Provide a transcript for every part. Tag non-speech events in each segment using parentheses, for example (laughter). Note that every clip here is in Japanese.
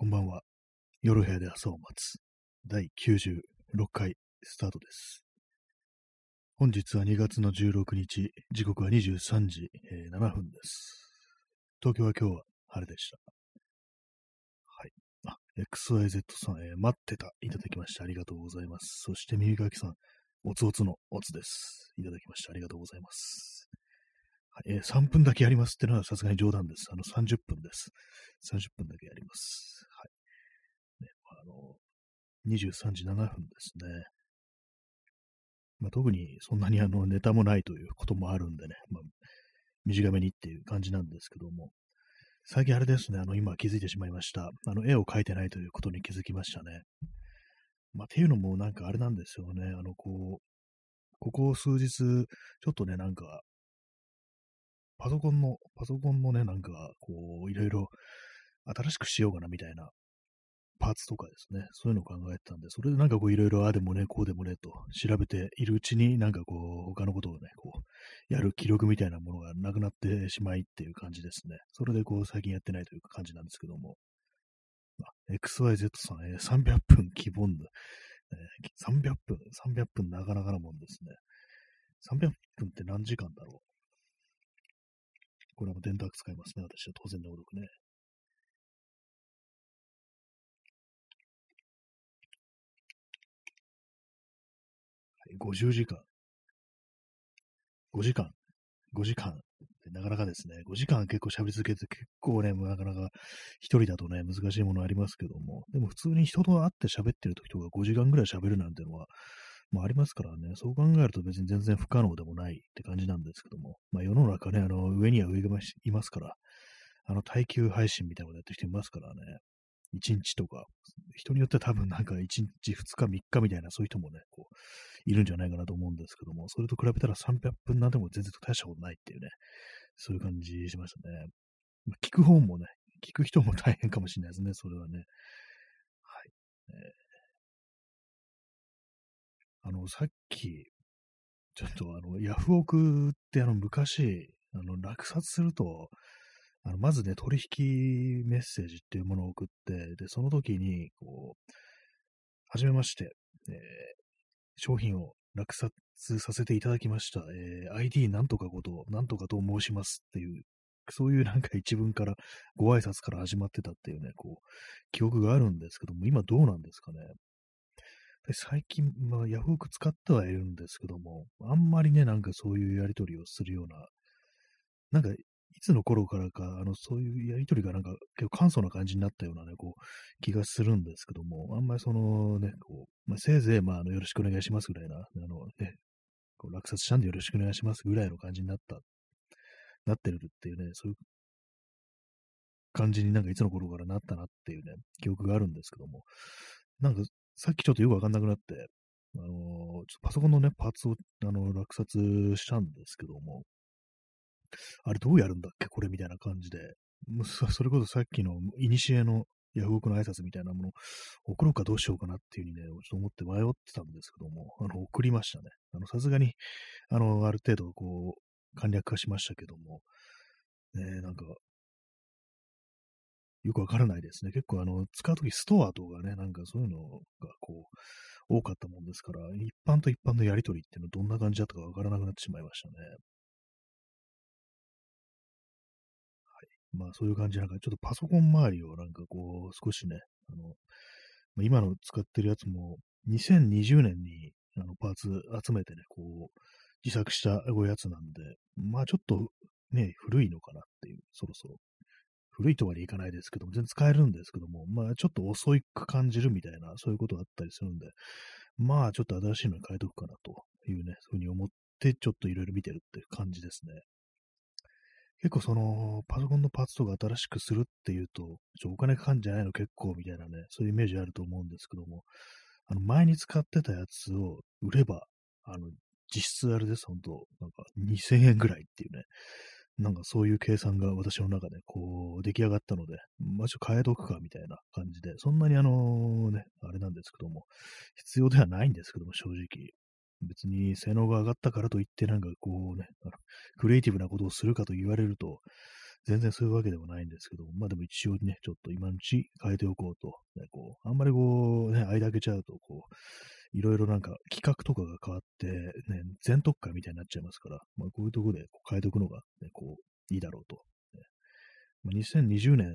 こんばんは。夜部屋で朝を待つ。第96回スタートです。本日は2月の16日、時刻は23時、え7分です。東京は今日は晴れでした。はい。あ、XYZ さん、えー待ってた。いただきましてありがとうございます。そして耳かきさん、おつおつのおつです。いただきましてありがとうございます。はいえー3分だけやりますってのはさすがに冗談です。あの30分です。30分だけやります。の、23時7分ですね。まあ、特にそんなにあのネタもないということもあるんでね、まあ、短めにっていう感じなんですけども、最近あれですね、あの、今気づいてしまいました。あの、絵を描いてないということに気づきましたね。まあ、っていうのもなんかあれなんですよね、あの、こう、ここ数日、ちょっとね、なんか、パソコンの、パソコンのね、なんか、こう、いろいろ新しくしようかなみたいなパーツとかですね、そういうのを考えてたんで、それでなんかこういろいろああでもね、こうでもねと調べているうちになんかこう他のことをね、こうやる記録みたいなものがなくなってしまいっていう感じですね。それでこう最近やってないという感じなんですけども。XYZ さん、えー300分希望ぬ、えー300分、300分なかなかなもんですね。300分って何時間だろうこれはも電卓使いますね、私は当然のごとくね。50時間。5時間。5時間。なかなかですね、5時間結構喋り続けて結構ね、なかなか一人だとね、難しいものありますけども、でも普通に人と会って喋ってる時とか5時間ぐらい喋るなんてのは、まあありますからね、そう考えると別に全然不可能でもないって感じなんですけども、まあ世の中ね、あの、上には上がいますから、あの、耐久配信みたいなことやってる人いますからね、1日とか、人によっては多分なんか1日、2日、3日みたいなそういう人もね、こう、いるんじゃないかなと思うんですけども、それと比べたら300分なんでも全然大したことないっていうね、そういう感じしましたね。聞く方もね、聞く人も大変かもしれないですね、それはね。はい。えーあの、さっき、ちょっとあの、ヤフオクってあの、昔、あの、落札すると、あの、まずね、取引メッセージっていうものを送って、で、その時に、こう、はじめまして、えー商品を落札させていただきました。えー ID なんとかこと、なんとかと申しますっていう、そういうなんか一文から、ご挨拶から始まってたっていうね、こう、記憶があるんですけども、今どうなんですかね。最近、まあ、ヤフオク使ってはいるんですけども、あんまりね、なんかそういうやりとりをするような、なんか、いつの頃からか、あの、そういうやりとりがなんか結構簡素な感じになったようなね、こう、気がするんですけども、あんまりそのね、こう、まあ、せいぜい、まあ、あの、よろしくお願いしますぐらいな、あのね、こう落札したんでよろしくお願いしますぐらいの感じになった、なってるっていうね、そういう感じになんかいつの頃からなったなっていうね、記憶があるんですけども、なんかさっきちょっとよくわかんなくなって、あのーちょっとパソコンのね、パーツを、あの落札したんですけども、あれどうやるんだっけこれみたいな感じで、それこそさっきの、いにしえのヤフオクの挨拶みたいなものを送ろうかどうしようかなっていうふうにね、ちょっと思って迷ってたんですけども、あの、送りましたね。あの、さすがに、あの、ある程度、こう、簡略化しましたけども、ね、なんか、よくわからないですね。結構、あの、使うときストアとかね、なんかそういうのが、こう、多かったもんですから、一般と一般のやりとりっていうのはどんな感じだったかわからなくなってしまいましたね。まあそういう感じなんか、ちょっとパソコン周りをなんかこう、少しね、あの、まあ今の使ってるやつも、2020年にあのパーツ集めてね、こう、自作したやつなんで、まあちょっとね、古いのかなっていう、そろそろ。古いとまでいかないですけども、全然使えるんですけども、まあちょっと遅いく感じるみたいな、そういうことがあったりするんで、まあちょっと新しいのに変えとくかなというね、そういうふうに思って、ちょっといろいろ見てるっていう感じですね。結構その、パソコンのパーツとか新しくするっていうと、ちょお金かかんじゃないの結構みたいなね、そういうイメージあると思うんですけども、あの、前に使ってたやつを売れば、あの、実質あれです、本当なんか2000円ぐらいっていうね、なんかそういう計算が私の中でこう出来上がったので、まあちょっと変えとくかみたいな感じで、そんなにあのね、あれなんですけども、必要ではないんですけども、正直。別に性能が上がったからといってなんかこうね、クリエイティブなことをするかと言われると、全然そういうわけでもないんですけど、まあでも一応ね、ちょっと今のうち変えておこうと、ね、こう、あんまりこう、ね、間開けちゃうと、こう、いろいろなんか企画とかが変わって、ね、全特化みたいになっちゃいますから、まあこういうところでこう変えておくのが、ね、こう、いいだろうと。ね。まあ、2020年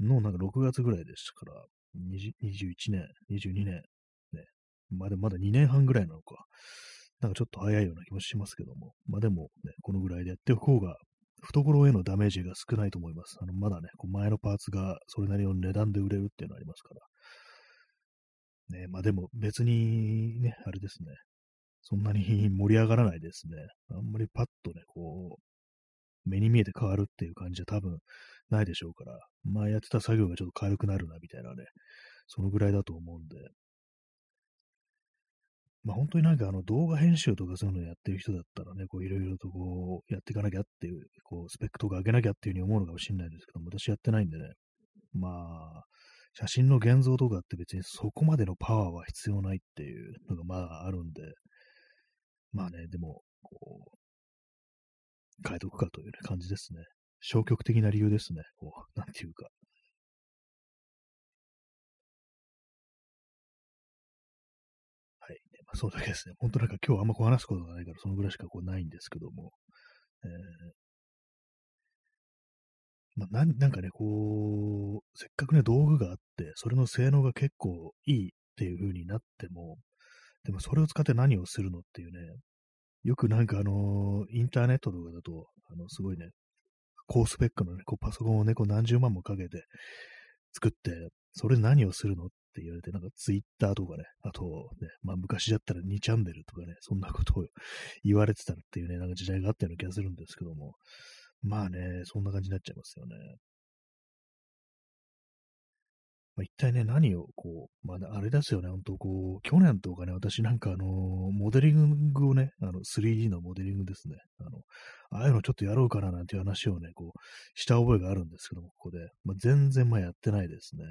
のなんか6月ぐらいでしたから、21年、22年、まあでもまだ2年半ぐらいなのか、なんかちょっと早いような気もしますけども、まあでもね、このぐらいでやっておく方が、懐へのダメージが少ないと思います。あの、まだね、こう前のパーツがそれなりの値段で売れるっていうのありますから。ね、まあでも別にね、あれですね、そんなに (laughs) 盛り上がらないですね。あんまりパッとね、こう、目に見えて変わるっていう感じは多分ないでしょうから、まあやってた作業がちょっと軽くなるなみたいなね、そのぐらいだと思うんで、まあ本当になんかあの動画編集とかそういうのやってる人だったらね、こういろいろとこうやっていかなきゃっていう、こうスペックとか上げなきゃっていうふうに思うのかもしれないですけど、私やってないんでね、まあ、写真の現像とかって別にそこまでのパワーは必要ないっていうのがまああるんで、まあね、でも、こう、変えとくかという、感じですね。消極的な理由ですね。こう、なんていうか。そうだけですね。本当なんか今日あんまこう話すことがないから、そのぐらいしかこうないんですけども。えー、まあ、なんかね、こう、せっかくね、道具があって、それの性能が結構いいっていう風になっても、でもそれを使って何をするのっていうね、よくなんかあのインターネットとかだと、あの、すごいね、高スペックのね、こうパソコンをね、こう何十万もかけて作って、それ何をするのっって言われて、なんかツイッターとかね、あとね、まあ昔だったら2チャンネルとかね、そんなことを言われてたっていうね、なんか時代があったような気がするんですけども、まあね、そんな感じになっちゃいますよね。まあ、一体ね、何をこう、まあ、あれですよね、本当こう、去年とかね、私なんかあの、モデリングをね、あの、3D のモデリングですね、あの、ああいうのちょっとやろうかななんていう話をね、こう、した覚えがあるんですけども、ここで。まあ、全然まあやってないですね。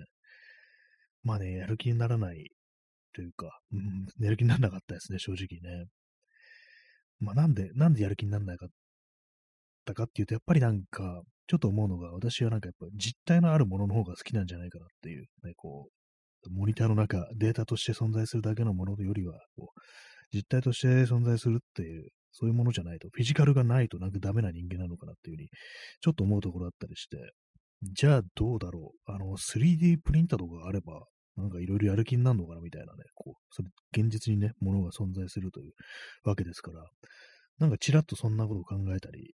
まあね、やる気にならないというか、うん、(laughs) やる気にならなかったですね、正直ね。まあなんで、なんでやる気にならなかったかっていうと、やっぱりなんか、ちょっと思うのが、私はなんかやっぱ実体のあるものの方が好きなんじゃないかなっていう、ね、こう、モニターの中、データとして存在するだけのものよりは、こう、実体として存在するっていう、そういうものじゃないと、フィジカルがないとなんかダメな人間なのかなっていうふうに、ちょっと思うところあったりして、じゃあどうだろう。あの、3D プリンターとかがあれば、なんかいろいろやる気になるのかなみたいなね、こう、それ、現実にね、ものが存在するというわけですから、なんかちらっとそんなことを考えたり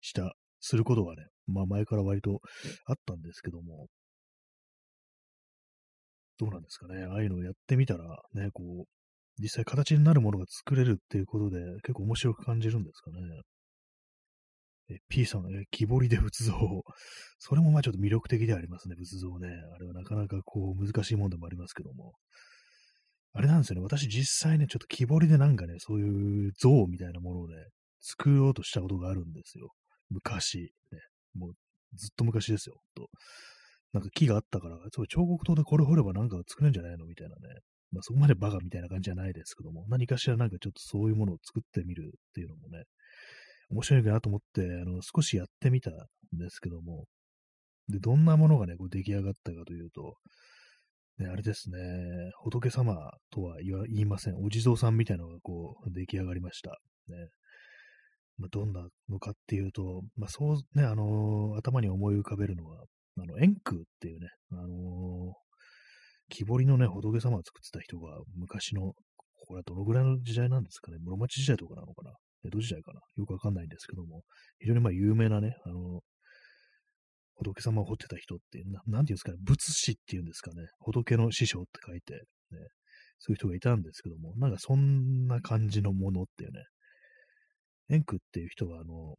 した、することがね、まあ前から割とあったんですけども、どうなんですかね、ああいうのをやってみたら、ね、こう、実際形になるものが作れるっていうことで結構面白く感じるんですかね。え P さん、え木彫りで仏像。それもまあちょっと魅力的でありますね、仏像ね。あれはなかなかこう難しいもんでもありますけども。あれなんですよね。私実際ね、ちょっと木彫りでなんかね、そういう像みたいなものをね、作ろうとしたことがあるんですよ。昔。ね。もうずっと昔ですよ。となんか木があったから、そう彫刻刀でこれ掘ればなんか作れるんじゃないの？みたいなね。まあそこまでバカみたいな感じじゃないですけども、何かしらなんかちょっとそういうものを作ってみるっていうのもね、面白いかなと思って、あの、少しやってみたんですけども、で、どんなものがね、こう出来上がったかというと、ね、あれですね、仏様とは言いません。お地蔵さんみたいなのがこう出来上がりました。ね。まあ、どんなのかっていうと、まあ、そうね、あのー、頭に思い浮かべるのは、あの、円空っていうね、あのー、木彫りのね、仏様を作ってた人が昔の、これはどのぐらいの時代なんですかね、室町時代とかなのかな。江戸時代かな？よくわかんないんですけども、非常にまあ有名なね、あの、仏様を彫ってた人ってな、なんていうんですかね、仏師っていうんですかね、仏の師匠って書いて、ね、そういう人がいたんですけども、なんかそんな感じのものっていうね、円空っていう人は、あの、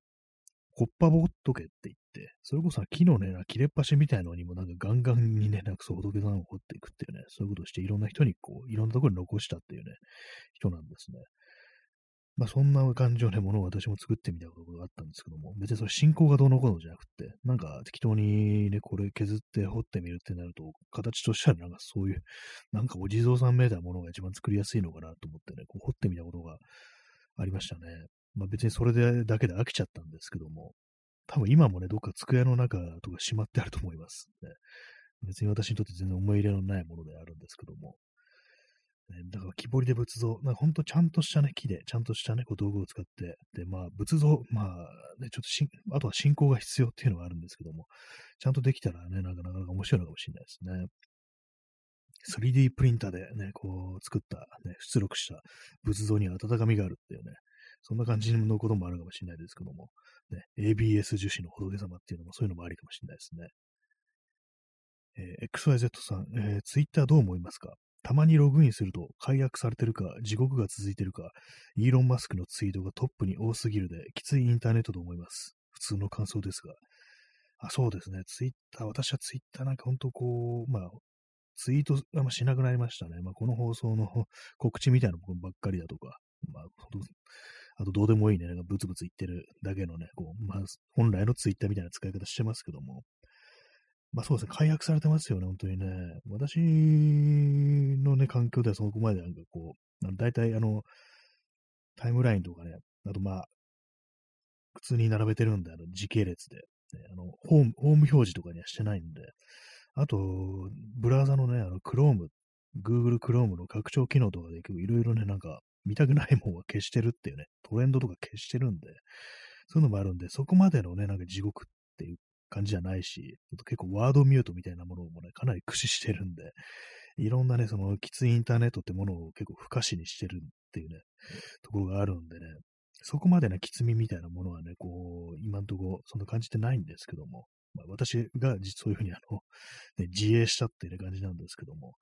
コッパボットケって言って、それこそ木のね、切れっ端みたいのにもなんかガンガンにね、なんかそう仏さんを掘っていくっていうね、そういうことをしていろんな人にこう、いろんなところに残したっていうね、人なんですね。まあそんな感じのね、ものを私も作ってみたことがあったんですけども、別にそれ進行がどうのこうのじゃなくて、なんか適当にね、これ削って彫ってみるってなると、形としてはなんかそういう、なんかお地蔵さんめいたものが一番作りやすいのかなと思ってね、こう彫ってみたことがありましたね。まあ別にそれでだけで飽きちゃったんですけども、多分今もね、どっか机の中とかしまってあると思います、ね。別に私にとって全然思い入れのないものであるんですけども。ね、だから木彫りで仏像、なんかほんとちゃんとしたね、木で、ちゃんとしたね、こう道具を使って、で、まあ仏像、まあね、ちょっとしんあとは信仰が必要っていうのがあるんですけども、ちゃんとできたらね、なかなかなか面白いのかもしれないですね。3D プリンターでね、こう作った、ね、出力した仏像には温かみがあるっていうね、そんな感じのこともあるかもしれないですけども、ね、ABS 樹脂の仏様っていうのもそういうのもありかもしれないですね。えー、XYZ さん、えー、Twitter どう思いますか？たまにログインすると解約されてるか、地獄が続いてるか、イーロン・マスクのツイートがトップに多すぎるで、きついインターネットと思います。普通の感想ですが。あそうですね。ツイッター、私はツイッターなんか本当こう、まあ、ツイートあんましなくなりましたね。まあ、この放送の (laughs) 告知みたいなものばっかりだとか、まあ、あとどうでもいいね、なんかブツブツ言ってるだけのね、こう、まあ、本来のツイッターみたいな使い方してますけども、まあそうですね、解約されてますよね、本当にね。私のね、環境ではそこまでなんかこう、大体あの、タイムラインとかね、あとまあ、普通に並べてるんで、あの時系列で、ね、あのホーム、ホーム表示とかにはしてないんで、あと、ブラウザのね、あの、Chrome、Google Chrome の拡張機能とかでいろいろね、なんか、見たくないもんは消してるっていうね、トレンドとか消してるんで、そういうのもあるんで、そこまでのね、なんか地獄っていう感じじゃないし、結構ワードミュートみたいなものもね、かなり駆使してるんで、いろんなね、そのきついインターネットってものを結構不可視にしてるっていうね、ところがあるんでね、そこまでねきつみみたいなものはね、こう、今んとこそんな感じてないんですけども、まあ、私がそういうふうにあの、ね、自衛したっていう感じなんですけども、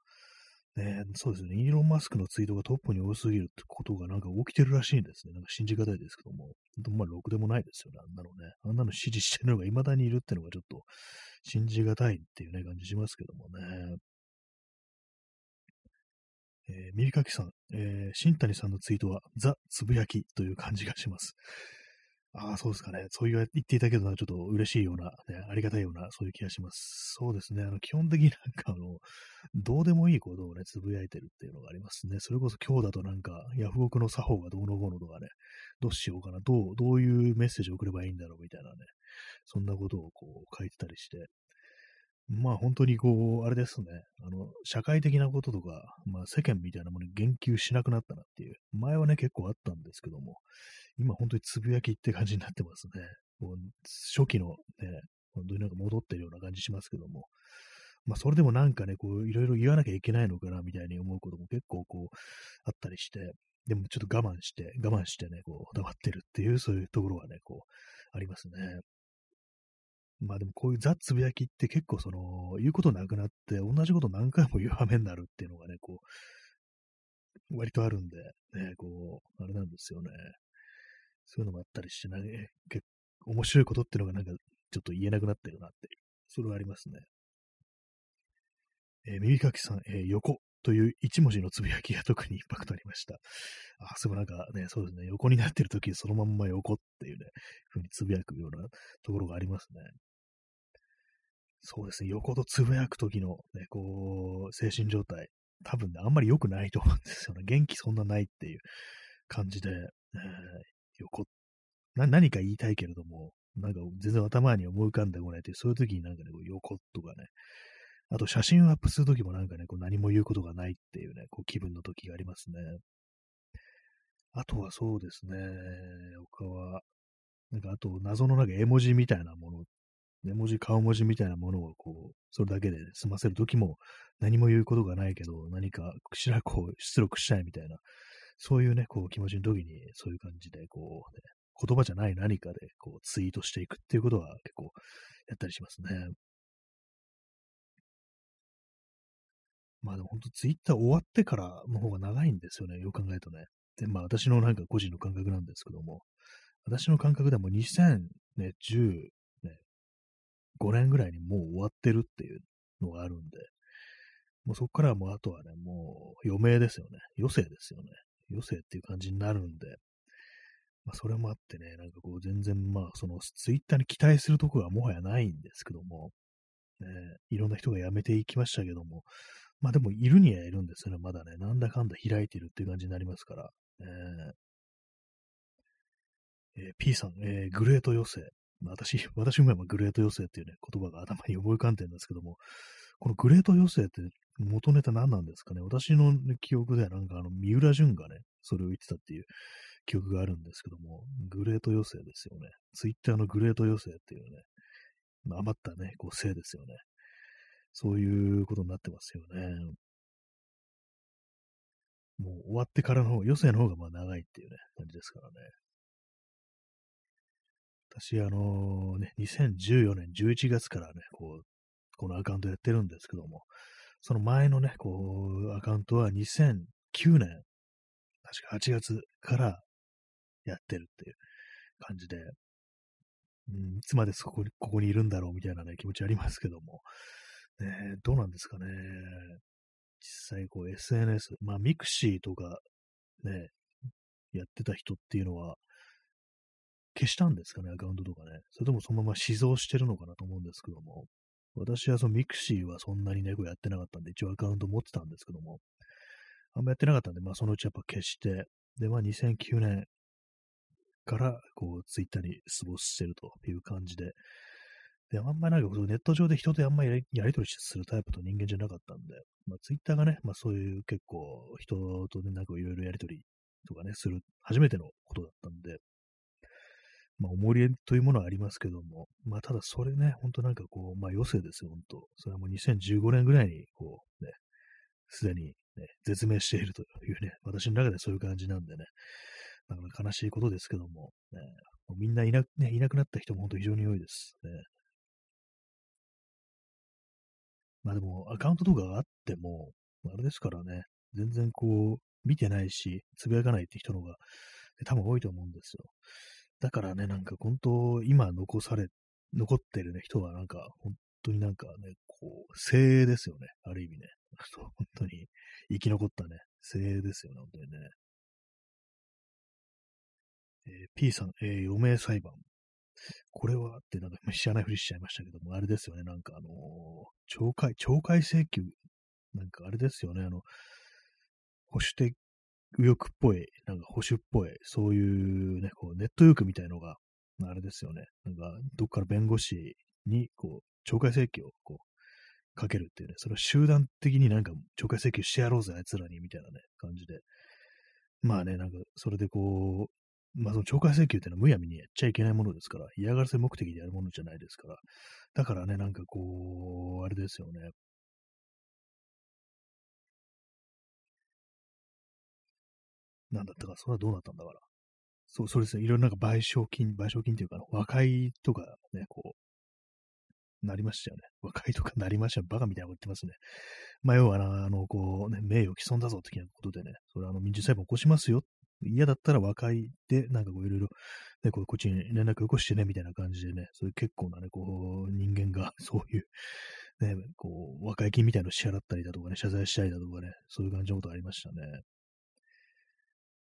ね、そうですね、イーロン・マスクのツイートがトップに多すぎるってことがなんか起きてるらしいんですね。なんか信じがたいですけども、まあ、ろくでもないですよね、あんなのね。あんなの支持してるのが未だにいるっていうのがちょっと信じがたいっていうね、感じしますけどもね。えー、ミリカキさん、えー、新谷さんのツイートはザ・つぶやきという感じがします。ああ、そうですかね。そう言っていたけどちょっと嬉しいような、ね、ありがたいような、そういう気がします。そうですね。あの、基本的になんかあの、どうでもいいことをね、つぶやいてるっていうのがありますね。それこそ今日だとなんか、ヤフオクの作法がどうのこうのとかね、どうしようかな、どう、どういうメッセージを送ればいいんだろうみたいなね、そんなことをこう書いてたりして、まあ本当にこう、あれですね、あの、社会的なこととか、まあ世間みたいなものに言及しなくなったなっていう、前はね結構あったんですけども、今本当につぶやきって感じになってますね。もう初期のね、本当になんか戻ってるような感じしますけども、まあそれでもなんかね、こういろいろ言わなきゃいけないのかなみたいに思うことも結構こうあったりして、でもちょっと我慢して、我慢してね、こう黙ってるっていう、そういうところはね、こうありますね。まあでもこういうザ・つぶやきって結構その、言うことなくなって、同じこと何回も言う (laughs) 羽目になるっていうのがね、こう、割とあるんで、ね、こう、あれなんですよね。そういうのもあったりしてね、結構面白いことっていうのがなんかちょっと言えなくなってるなっていう、それはありますね。えー、耳かきさん、えー、横という一文字のつぶやきが特にインパクトありました。あ、そうなんかね、そうですね、横になってる時そのまんま横っていうね、ふうにつぶやくようなところがありますね。そうですね、横とつぶやく時のね、こう、精神状態、多分ね、あんまり良くないと思うんですよね。(laughs) 元気そんなないっていう感じで、えー、横な、何か言いたいけれども、なんか全然頭に思い浮かんでこないっていう、そういう時になんかね、こう横とかね、あと写真をアップするときもなんかね、こう何も言うことがないっていうね、こう気分の時がありますね。あとはそうですね、他は、なんかあと謎のなんか絵文字みたいなもの、絵文字、顔文字みたいなものをこう、それだけで済ませるときも何も言うことがないけど、何かくしらこう出力したいみたいな、そういうね、こう気持ちの時にそういう感じでこう、ね、言葉じゃない何かでこうツイートしていくっていうことは結構やったりしますね。まあでも本当ツイッター終わってからの方が長いんですよね。よく考えるとね。で、まあ私のなんか個人の感覚なんですけども、私の感覚でも2015 5年ぐらいにもう終わってるっていうのがあるんで、もうそこからはもうあとはね、もう余命ですよね。余生ですよね。余生っていう感じになるんで、まあそれもあってね、なんかこう全然まあそのツイッターに期待するところはもはやないんですけども、ね、いろんな人が辞めていきましたけども、まあでも、いるにはいるんですよね、まだね。なんだかんだ開いてるっていう感じになりますから。えーえー、P さん、えー、グレート余生。まあ、私、(laughs) 私も今グレート余生っていうね、言葉が頭に思い浮かんでるんですけども、このグレート余生って元ネタ何なんですかね？私の、記憶ではなんかあの、三浦淳がね、それを言ってたっていう記憶があるんですけども、グレート余生ですよね。ツイッターのグレート余生っていうね、余ったね、こう、生ですよね。そういうことになってますよね。もう終わってからの方、余生の方がまあ長いっていうね、感じですからね。私、あのね、2014年11月からね、こう、このアカウントやってるんですけども、その前のね、こう、アカウントは2009年、確か8月からやってるっていう感じで、うん、いつまでここにここにいるんだろうみたいなね、気持ちありますけども、ね、どうなんですかね。実際、こう、SNS、まあ、 mixiとか、ね、やってた人っていうのは、消したんですかね、アカウントとかね。それともそのまま死蔵してるのかなと思うんですけども。私はその mixiはそんなにね、こうやってなかったんで、一応アカウント持ってたんですけども、あんまやってなかったんで、まあそのうちやっぱ消して、で、まあ2009年から、こう、ツイッターに過ごしてるという感じで、で、あんまりなんかネット上で人とあんまりやりとりするタイプと人間じゃなかったんで、まあツイッターがね、まあそういう結構人とね、なんかいろいろやりとりとかね、する、初めてのことだったんで、まあ思い入れというものはありますけども、まあただそれね、ほんとなんかこう、まあ余生ですよ、ほんと。それはもう2015年ぐらいに、こうね、すでに、ね、絶命しているというね、私の中でそういう感じなんでね、だから悲しいことですけども、ね、もみんないな,、ね、いなくなった人も本当非常に多いです。ね、まあでも、アカウントとかがあっても、あれですからね、全然こう、見てないし、つぶやかないって人の方が、多分多いと思うんですよ。だからね、なんか本当、今残され、残ってるね、人はなんか、本当になんかね、こう、精鋭ですよね。ある意味ね。(laughs) 本当に、生き残ったね、精鋭ですよね、本当にね。えー、P さん、えー、余命裁判。これはってなんか (laughs) 知らないふりしちゃいましたけども、あれですよね、なんかあのー、懲戒、懲戒請求、なんかあれですよね、あの、保守的、右翼っぽい、なんか保守っぽい、そういうね、こうネット欲みたいのが、あれですよね、なんかどっかの弁護士に、こう、懲戒請求をこう、かけるっていうね、それを集団的になんか懲戒請求してやろうぜ、あいつらに、みたいなね、感じで。まあね、なんか、それでこう、まあ、その懲戒請求っていうのはむやみにやっちゃいけないものですから、嫌がらせ目的でやるものじゃないですから、だからね、なんかこう、あれですよね。なんだったか、それはどうなったんだから。そう、そうですね。いろいろなんか賠償金、賠償金っていうか、和解とかね、こう、なりましたよね。和解とかなりました。バカみたいなこと言ってますね。まあ、要はなあの、こう、ね、名誉毀損だぞ的なことでね、それあの、民事裁判起こしますよ嫌だったら和解で、なんかこういろいろ、ね、こっちに連絡よこしてね、みたいな感じでね、そういう結構なね、こう、人間が、(laughs) そういう、ね、こう、和解金みたいなのを支払ったりだとかね、謝罪したりだとかね、そういう感じのことありましたね。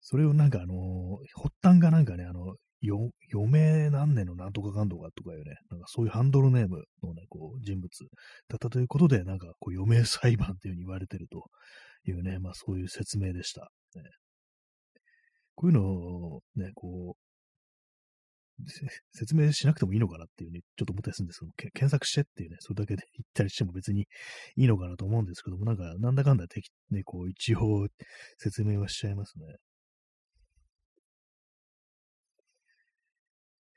それをなんかあの、発端がなんかね、あの、よ、余命何年のなんとかかんとかとかいうね、なんかそういうハンドルネームのね、こう、人物だったということで、なんかこう、余命裁判っていうふうに言われてるというね、まあそういう説明でした。ね、こういうのをね、こう、説明しなくてもいいのかなっていうね、ちょっと思ったりするんですけど、け検索してっていうね、それだけで言ったりしても別にいいのかなと思うんですけども、なんか、なんだかんだ適、ね、こう、一応説明はしちゃいますね。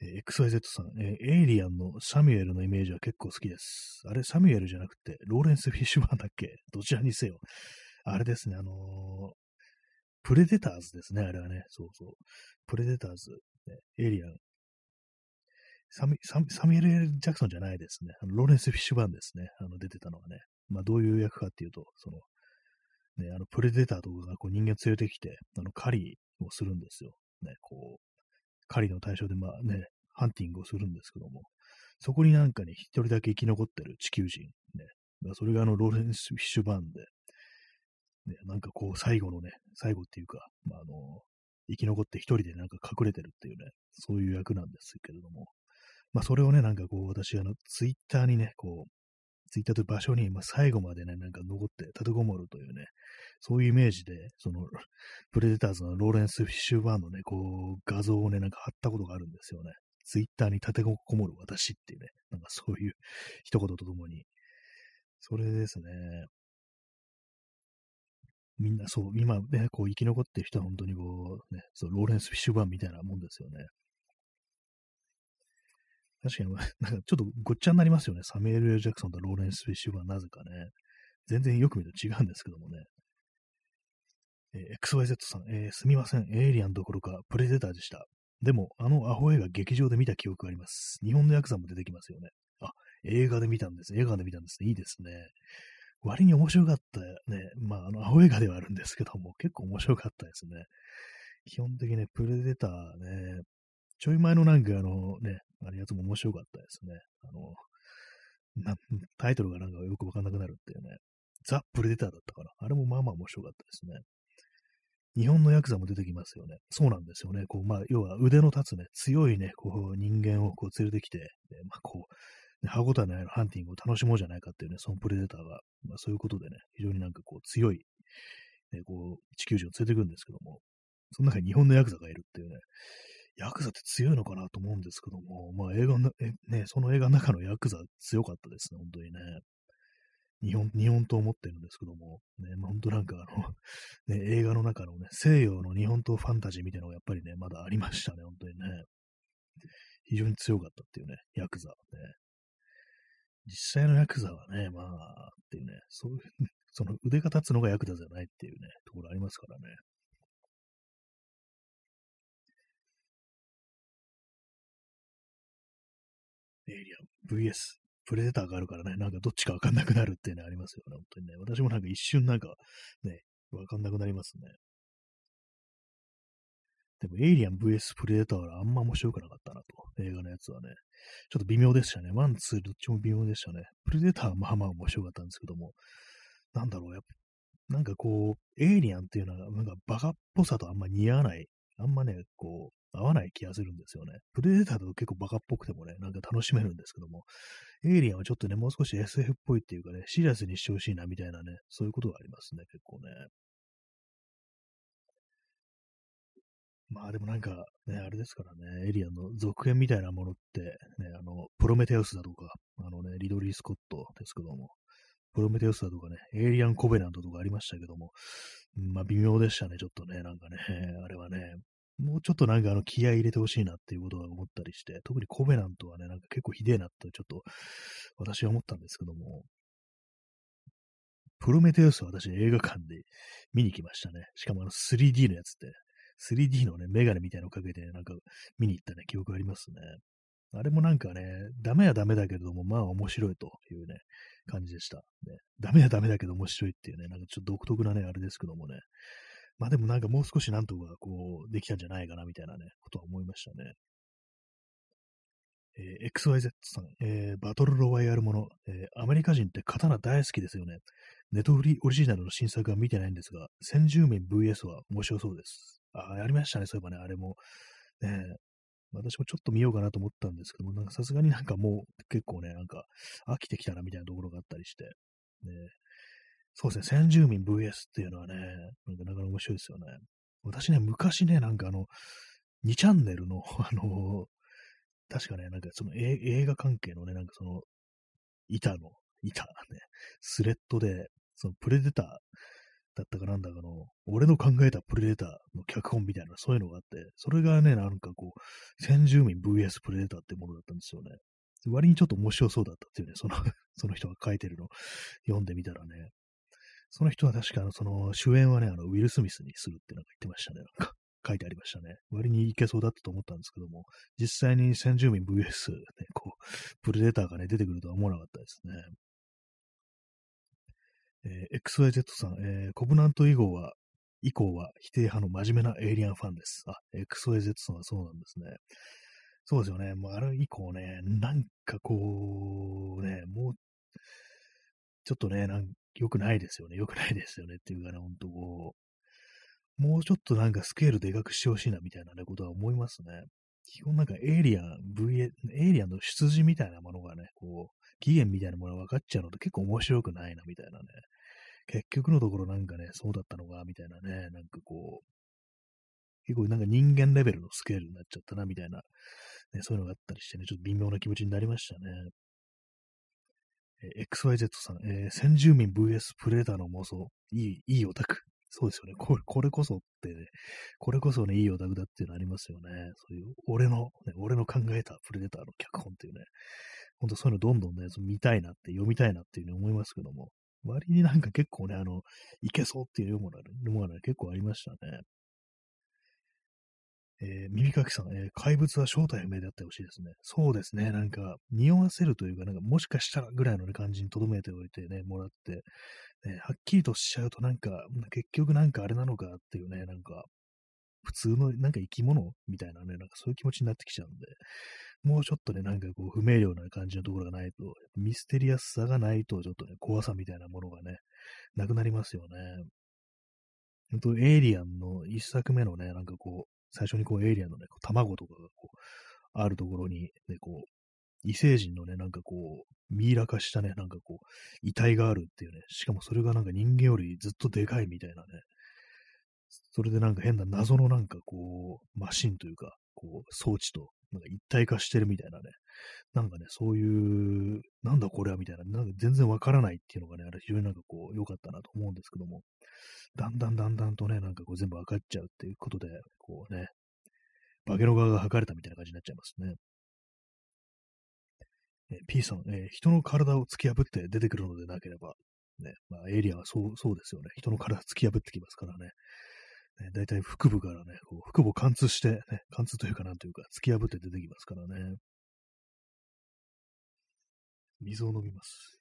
え XYZ さん、えエイリアンのサミュエルのイメージは結構好きです。あれ、サミュエルじゃなくて、ローレンス・フィッシュバーンだっけ？(laughs) どちらにせよ。あれですね、あのー、プレデターズですね、あれはね。そうそう。プレデターズ、ね、エイリアン。サミサミュエル・エル・ジャクソンじゃないですね。あのローレンス・フィッシュバーンですね。あの出てたのはね。まあ、どういう役かっていうと、その、ね、あの、プレデターとかがこう人間連れてきて、あの、狩りをするんですよ。ね、こう、狩りの対象で、まあね、ハンティングをするんですけども、そこになんかに一人だけ生き残ってる地球人、ね、それがあの、ローレンス・フィッシュバーンで、ね、なんかこう、最後のね、最後っていうか、まあ、あの、生き残って一人でなんか隠れてるっていうね、そういう役なんですけれども、まあ、それをね、なんかこう、私、あの、ツイッターにね、こう、ツイッターという場所に、まあ、最後までね、なんか残って立てこもるというね、そういうイメージで、その、(laughs) プレデターズのローレンス・フィッシュバーンのね、こう、画像をね、なんか貼ったことがあるんですよね。ツイッターに立てこもる私っていうね、なんかそういう一言とともに、それですね。みんなそう、今ね、こう生き残ってる人は本当にこう、ね、そう、ローレンス・フィッシュバーンみたいなもんですよね。確かに、(laughs) なんかちょっとごっちゃになりますよね。サミュエル・ジャクソンとローレンス・フィッシュバーンなぜかね。全然よく見ると違うんですけどもね。えー、XYZ さん、えー、すみません。エイリアンどころかプレデターでした。でも、あのアホ映画劇場で見た記憶があります。日本のヤクザも出てきますよね。あ、映画で見たんです。映画で見たんです。いいですね。割に面白かったね。まあ、あの、アホ映画ではあるんですけども、結構面白かったですね。基本的にね、プレデターね、ちょい前のなんかあのね、あれやつも面白かったですね。あの、なタイトルがなんかよくわかんなくなるっていうね。ザ・プレデターだったかな。あれもまあまあ面白かったですね。日本のヤクザも出てきますよね。そうなんですよね。こう、まあ、要は腕の立つね、強いね、こう、人間をこう連れてきて、まあ、こう、ね、歯応えのあるハンティングを楽しもうじゃないかっていうね、そのプレデターが、まあ、そういうことでね、非常になんかこう、強い、ね、こう、地球人を連れてくるんですけども、その中に日本のヤクザがいるっていうね、ヤクザって強いのかなと思うんですけども、まあ映画の、ね、その映画の中のヤクザ強かったですね、本当にね。日本、日本刀を持ってるんですけども、ね、まあ、本当なんかあの、(laughs) ね、映画の中のね、西洋の日本刀ファンタジーみたいなのがやっぱりね、まだありましたね、本当にね。非常に強かったっていうね、ヤクザは。ね。実際のヤクザはね、まあ、っていうね、そういう、(laughs) その腕が立つのがヤクザじゃないっていうね、ところありますからね。エイリアン VS プレデターがあるからね、なんかどっちかわかんなくなるっていうのありますよね、本当にね。私もなんか一瞬なんかね、わかんなくなりますね。でも、エイリアン VS プレデターはあんま面白くなかったなと、映画のやつはね。ちょっと微妙でしたね。ワン、ツー、どっちも微妙でしたね。プレデターはまあまあ面白かったんですけども、なんだろう、やっぱ、なんかこう、エイリアンっていうのは、なんかバカっぽさとあんま似合わない、あんまね、こう、合わない気がするんですよね。プレデターだと結構バカっぽくてもね、なんか楽しめるんですけども、エイリアンはちょっとね、もう少し SF っぽいっていうかね、シリアスにしてほしいなみたいなね、そういうことがありますね、結構ね。まあでもなんかね、あれですからね、エイリアンの続編みたいなものって、ね、あの、プロメテウスだとか、あのね、リドリー・スコットですけども、プロメテウスだとかね、エイリアン・コベナントとかありましたけども、まあ微妙でしたね、ちょっとね、なんかね、(laughs) あれはね、もうちょっとなんかあの気合い入れてほしいなっていうことは思ったりして、特にコベナントはね、なんか結構ひでえなってちょっと私は思ったんですけども、プロメテウスは私映画館で見に来ましたね。しかもあの 3D のやつって、3D のね、メガネみたいなのをかけて、なんか見に行ったね、記憶ありますね。あれもなんかね、ダメはダメだけれども、まあ面白いというね、感じでした。ね、ダメはダメだけど面白いっていうね、なんかちょっと独特なね、あれですけどもね、まあでもなんかもう少しなんとかこう、できたんじゃないかなみたいなね、ことは思いましたね。えー、XYZ さん、えー、バトルロワイヤルもの、えー、アメリカ人って刀大好きですよね。ネトフリオリジナルの新作は見てないんですが、先住民 VS は面白そうです。ああ、やりましたね、そういえばね、あれも。ね私もちょっと見ようかなと思ったんですけども、なんかさすがになんかもう結構ね、なんか飽きてきたなみたいなところがあったりして、ね、そうですね、先住民 VS っていうのはね、なんかなかなか面白いですよね。私ね、昔ね、なんかあの、2チャンネルの、(laughs) あの、確かね、なんかその映画関係のね、なんかその、板の、板、ね、スレッドで、そのプレデターだったかなんだかの、俺の考えたプレデターの脚本みたいな、そういうのがあって、それがね、なんかこう、先住民 VS プレデターってものだったんですよね。割にちょっと面白そうだったっていうね、その (laughs) その人が書いてるの読んでみたらね、その人は確か、その主演はね、あの、ウィル・スミスにするってなんか言ってましたね。なんか書いてありましたね。割にいけそうだったと思ったんですけども、実際に先住民 VS、ね、こう、プレデターがね、出てくるとは思わなかったですね。えー、XYZ さん、えー、コブナント以降は、以降は否定派の真面目なエイリアンファンです。あ、XYZ さんはそうなんですね。そうですよね。もうあれ以降ね、なんかこう、ね、もう、ちょっとね、なん良くないですよね。良くないですよね。っていうかね、ほんとこう、もうちょっとなんかスケールでかくしてほしいなみたいなね、ことは思いますね。基本なんかエイリアン、VA、エイリアンの出自みたいなものがね、こう、起源みたいなものが分かっちゃうのと結構面白くないなみたいなね。結局のところなんかね、そうだったのか、みたいなね、なんかこう、結構なんか人間レベルのスケールになっちゃったな、みたいな、ね、そういうのがあったりしてね、ちょっと微妙な気持ちになりましたね。え XYZ さん、えー、先住民 VS プレーターの妄想、いい、いいオタク。そうですよね。これ、これこそってね、これこそね、いいオタクだっていうのありますよね。そういう、俺の、ね、俺の考えたプレデターの脚本っていうね、ほんとそういうのどんどんね、その見たいなって、読みたいなっていうふうに思いますけども、割になんか結構ね、あの、いけそうっていうものが、ね、結構ありましたね。えー、耳かきさん、えー、怪物は正体不明であってほしいですね。そうですね。なんか、匂わせるというか、なんか、もしかしたらぐらいの、ね、感じに留めておいてね、もらって、ね、はっきりとしちゃうと、なんか、結局なんかあれなのかっていうね、なんか、普通のなんか生き物みたいなね、なんかそういう気持ちになってきちゃうんで、もうちょっとね、なんかこう、不明瞭な感じのところがないと、ミステリアスさがないと、ちょっとね、怖さみたいなものがね、なくなりますよね。本当エイリアンの一作目のね、なんかこう、最初にこうエイリアンのね、卵とかがこう、あるところに、ね、こう、異星人のね、なんかこう、ミイラ化したね、なんかこう、遺体があるっていうね、しかもそれがなんか人間よりずっとでかいみたいなね、それでなんか変な謎のなんかこう、マシンというか、こう、装置と、なんか一体化してるみたいなね、なんかね、そういう、なんだこれはみたいな、なんか全然わからないっていうのがね、あれ非常になんかこう、良かったなと思うんですけども、だんだんだんだんとね、なんかこう全部分かっちゃうっていうことで、こうね、化けの側が剥かれたみたいな感じになっちゃいますね。え P さん、えー、人の体を突き破って出てくるのでなければ、ね、まあ、エイリアンはそうそうですよね。人の体突き破ってきますからね。ね大体腹部からね、こう腹部を貫通して、ね、貫通というかなんというか、突き破って出てきますからね。水を飲みます。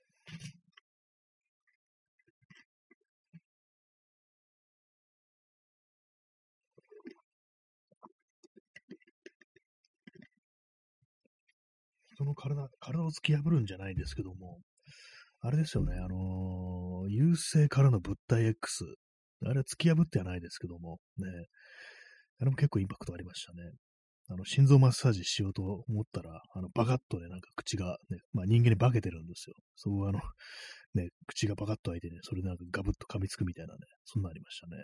人の体、体を突き破るんじゃないですけども、あれですよね、あのー、優勢からの物体 X。あれは突き破ってはないですけども、ね、あれも結構インパクトありましたね。あの、心臓マッサージしようと思ったら、あの、バカッとね、なんか口がね、まあ人間に化けてるんですよ。そうあの、ね、口がバカッと開いてね、それでなんかガブッと噛みつくみたいなね、そんなありましたね。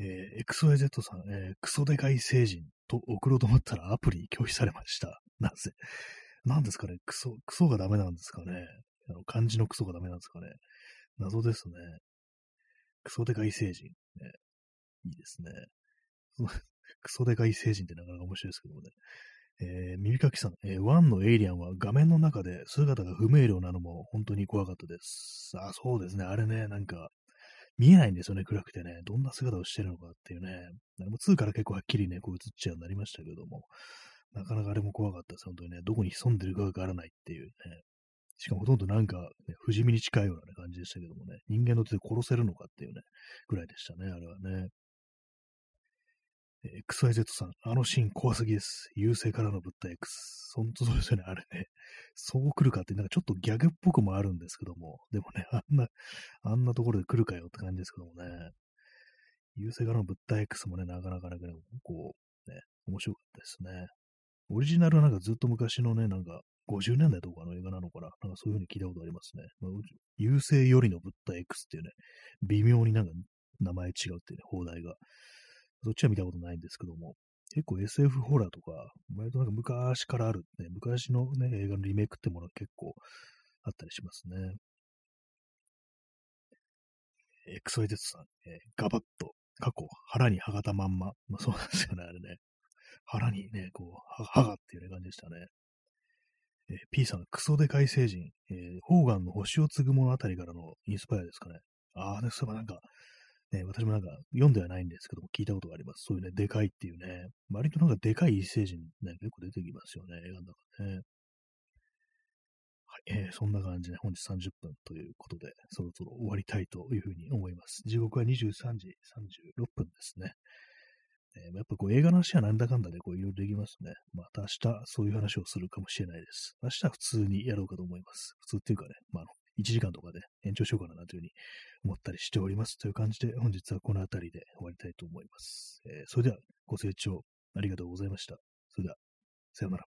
えー、XYZ さん、えー、クソデカい星人と送ろうと思ったらアプリに拒否されました。なぜ？なんですかねクソ、クソがダメなんですかねあの漢字のクソがダメなんですかね謎ですね。クソデカい星人。ね、いいですね。(laughs) クソデカい星人ってなかなか面白いですけどもね。えー、耳かきさん、えー、ワンのエイリアンは画面の中で姿が不明瞭なのも本当に怖かったです。あ、そうですね。あれね、なんか、見えないんですよね、暗くてね。どんな姿をしてるのかっていうね。も2から結構はっきりね、こう映っちゃうようになりましたけども、なかなかあれも怖かったです、本当にね。どこに潜んでるかわからないっていうね。しかもほとんどなんか、ね、不死身に近いような、ね、感じでしたけどもね。人間の手で殺せるのかっていうね、ぐらいでしたね、あれはね。XYZ さん、あのシーン怖すぎです。優勢からの物体 X。本当そうですよね、あれね。そう来るかって、なんかちょっとギャグっぽくもあるんですけども、でもね、あんな、あんなところで来るかよって感じですけどもね。優勢からの物体 X もね、なかなかね、こう、ね、面白かったですね。オリジナルはなんかずっと昔のね、なんか50年代とかの映画なのかな？なんかそういう風に聞いたことありますね。まあ、優勢よりの物体 X っていうね、微妙になんか名前違うっていうね、放題が。そっちは見たことないんですけども、結構 SF ホラーとか、割となんか昔からある、ね、昔のね、映画のリメイクってものが結構あったりしますね。エクソイデツさん、えー、ガバッと、過去、腹に歯がたまんま。まあそうなんですよね、あれね。腹にね、こう、歯がっていう、ね、感じでしたね。えー、P さん、クソデカイ星人、えー、ホーガンの星を継ぐ物語からのインスパイアですかね。ああ、ね、そういえばなんか、ね、私もなんか読んではないんですけども、聞いたことがあります。そういうね、でかいっていうね、割となんかでかい異星人ね、結構出てきますよね、映画の中でね。はい、えー、そんな感じで本日30分ということで、そろそろ終わりたいというふうに思います。時刻は23時36分ですね。えー、やっぱこう映画の話はなんだかんだでこういろいろできますね。また明日そういう話をするかもしれないです。明日は普通にやろうかと思います。普通っていうかね、まあ、の1時間とかで延長しようかなというふうに思ったりしております。という感じで、本日はこの辺りで終わりたいと思います。えー、それでは、ご清聴ありがとうございました。それでは、さようなら。